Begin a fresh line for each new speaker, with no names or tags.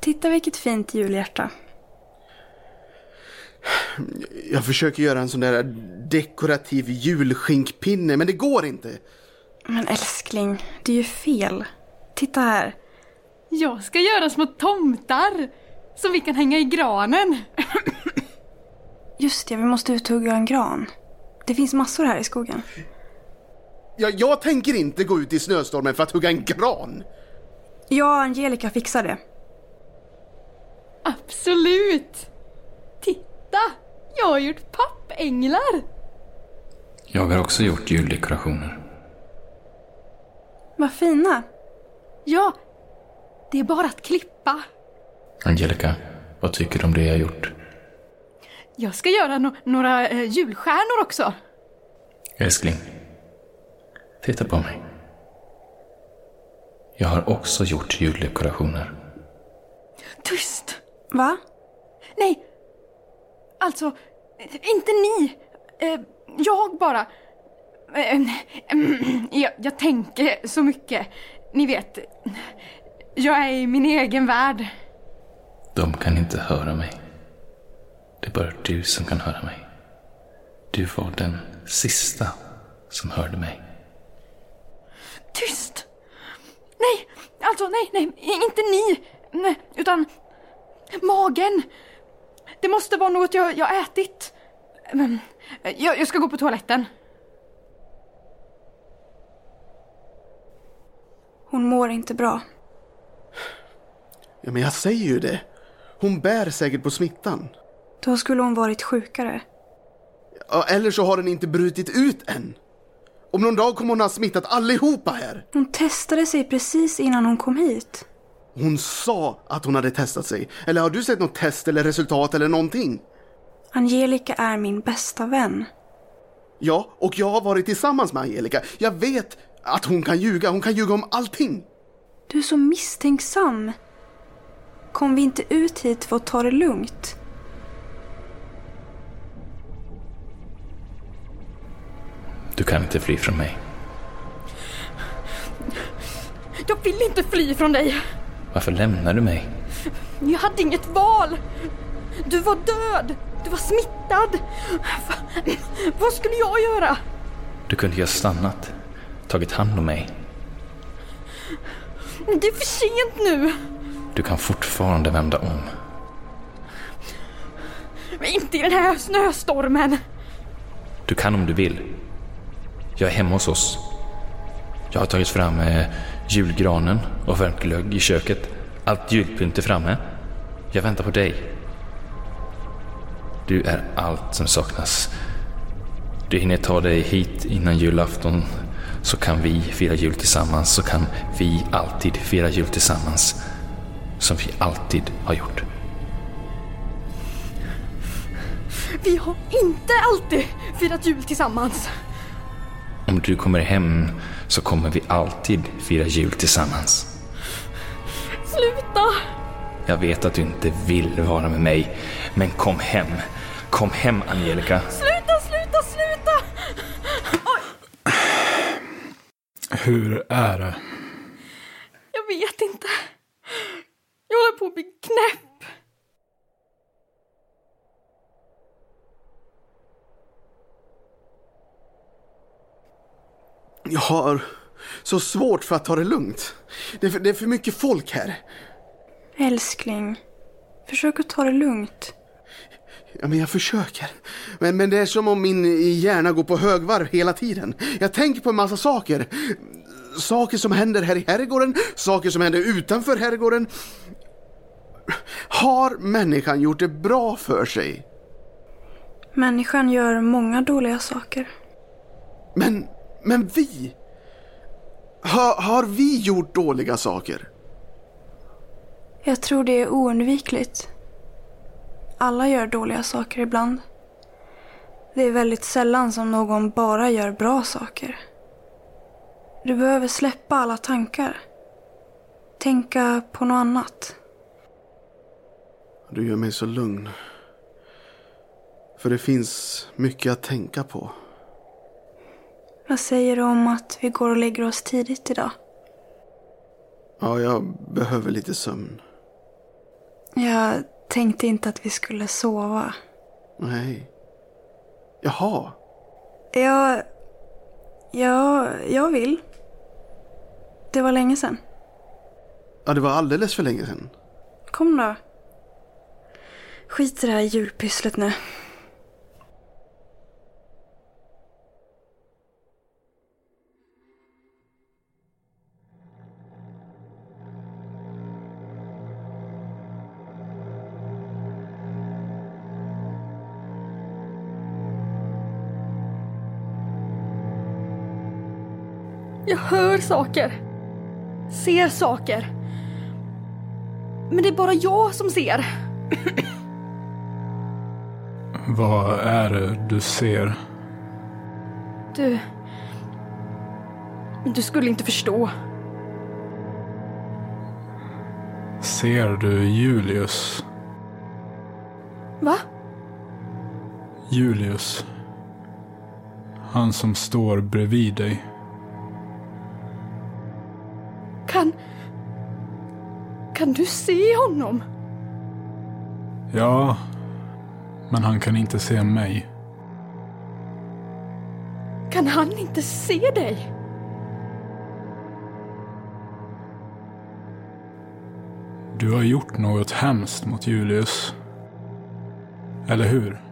Titta vilket fint julhjärta.
Jag försöker göra en sån där dekorativ julskinkpinne, men det går inte.
Men älskling, det är ju fel. Titta här.
Jag ska göra små tomtar som vi kan hänga i granen.
Just det, vi måste uthugga en gran. Det finns massor här i skogen.
Jag, jag tänker inte gå ut i snöstormen för att hugga en gran.
Jag och Angelica fixar det.
Absolut! Titta! Jag har gjort pappänglar!
Jag har också gjort juldekorationer.
Vad fina.
Ja, det är bara att klippa.
Angelica, vad tycker du om det jag har gjort?
Jag ska göra no några eh, julstjärnor också.
Älskling, titta på mig. Jag har också gjort juldekorationer.
Va?
Nej! Alltså, inte ni. Eh, jag bara. Eh, jag, jag tänker så mycket. Ni vet, jag är i min egen värld.
De kan inte höra mig. Det är bara du som kan höra mig. Du var den sista som hörde mig.
Tyst! Nej, alltså nej, nej, inte ni. Nej, utan magen. Det måste vara något jag, jag ätit. Jag, jag ska gå på toaletten.
Hon mår inte bra.
Ja, men jag säger ju det. Hon bär säkert på smittan.
Då skulle hon varit sjukare.
Ja, eller så har den inte brutit ut än. Om någon dag kommer hon ha smittat allihopa här.
Hon testade sig precis innan hon kom hit.
Hon sa att hon hade testat sig. Eller har du sett något test eller resultat eller någonting?
Angelica är min bästa vän.
Ja, och jag har varit tillsammans med Angelica. Jag vet att hon kan ljuga. Hon kan ljuga om allting.
Du är så misstänksam. Kom vi inte ut hit för att ta det lugnt?
Du kan inte fly från mig.
Jag vill inte fly från dig.
Varför lämnar du mig?
Jag hade inget val. Du var död. Du var smittad. Va- Vad skulle jag göra?
Du kunde ju ha stannat. Tagit hand om mig.
Det är för sent nu.
Du kan fortfarande vända om.
Men inte i den här snöstormen.
Du kan om du vill. Jag är hemma hos oss. Jag har tagit fram eh, julgranen och värmt glögg i köket. Allt julpynt är framme. Jag väntar på dig. Du är allt som saknas. Du hinner ta dig hit innan julafton så kan vi fira jul tillsammans. Så kan vi alltid fira jul tillsammans. Som vi alltid har gjort.
Vi har inte alltid firat jul tillsammans.
Om du kommer hem så kommer vi alltid fira jul tillsammans.
Sluta!
Jag vet att du inte vill vara med mig, men kom hem. Kom hem, Angelica.
Sluta, sluta, sluta!
Hur är det?
Jag vet inte. Jag håller på att bli knäpp.
Jag har så svårt för att ta det lugnt. Det är för, det är för mycket folk här.
Älskling, försök att ta det lugnt.
Ja, men jag försöker. Men, men det är som om min hjärna går på högvarv hela tiden. Jag tänker på en massa saker. Saker som händer här i herrgården, saker som händer utanför herrgården. Har människan gjort det bra för sig?
Människan gör många dåliga saker.
Men, men vi? Har, har vi gjort dåliga saker?
Jag tror det är oundvikligt. Alla gör dåliga saker ibland. Det är väldigt sällan som någon bara gör bra saker. Du behöver släppa alla tankar. Tänka på något annat.
Du gör mig så lugn. För det finns mycket att tänka på.
Vad säger du om att vi går och lägger oss tidigt idag?
Ja, jag behöver lite sömn.
Jag tänkte inte att vi skulle sova.
Nej. Jaha.
Jag... Ja, jag vill. Det var länge sedan.
Ja, det var alldeles för länge sedan.
Kom då. Skit i det här julpysslet nu.
Jag hör saker. Ser saker. Men det är bara jag som ser.
Vad är det du ser?
Du... Du skulle inte förstå.
Ser du Julius?
Va?
Julius. Han som står bredvid dig.
Kan... Kan du se honom?
Ja, men han kan inte se mig.
Kan han inte se dig?
Du har gjort något hemskt mot Julius. Eller hur?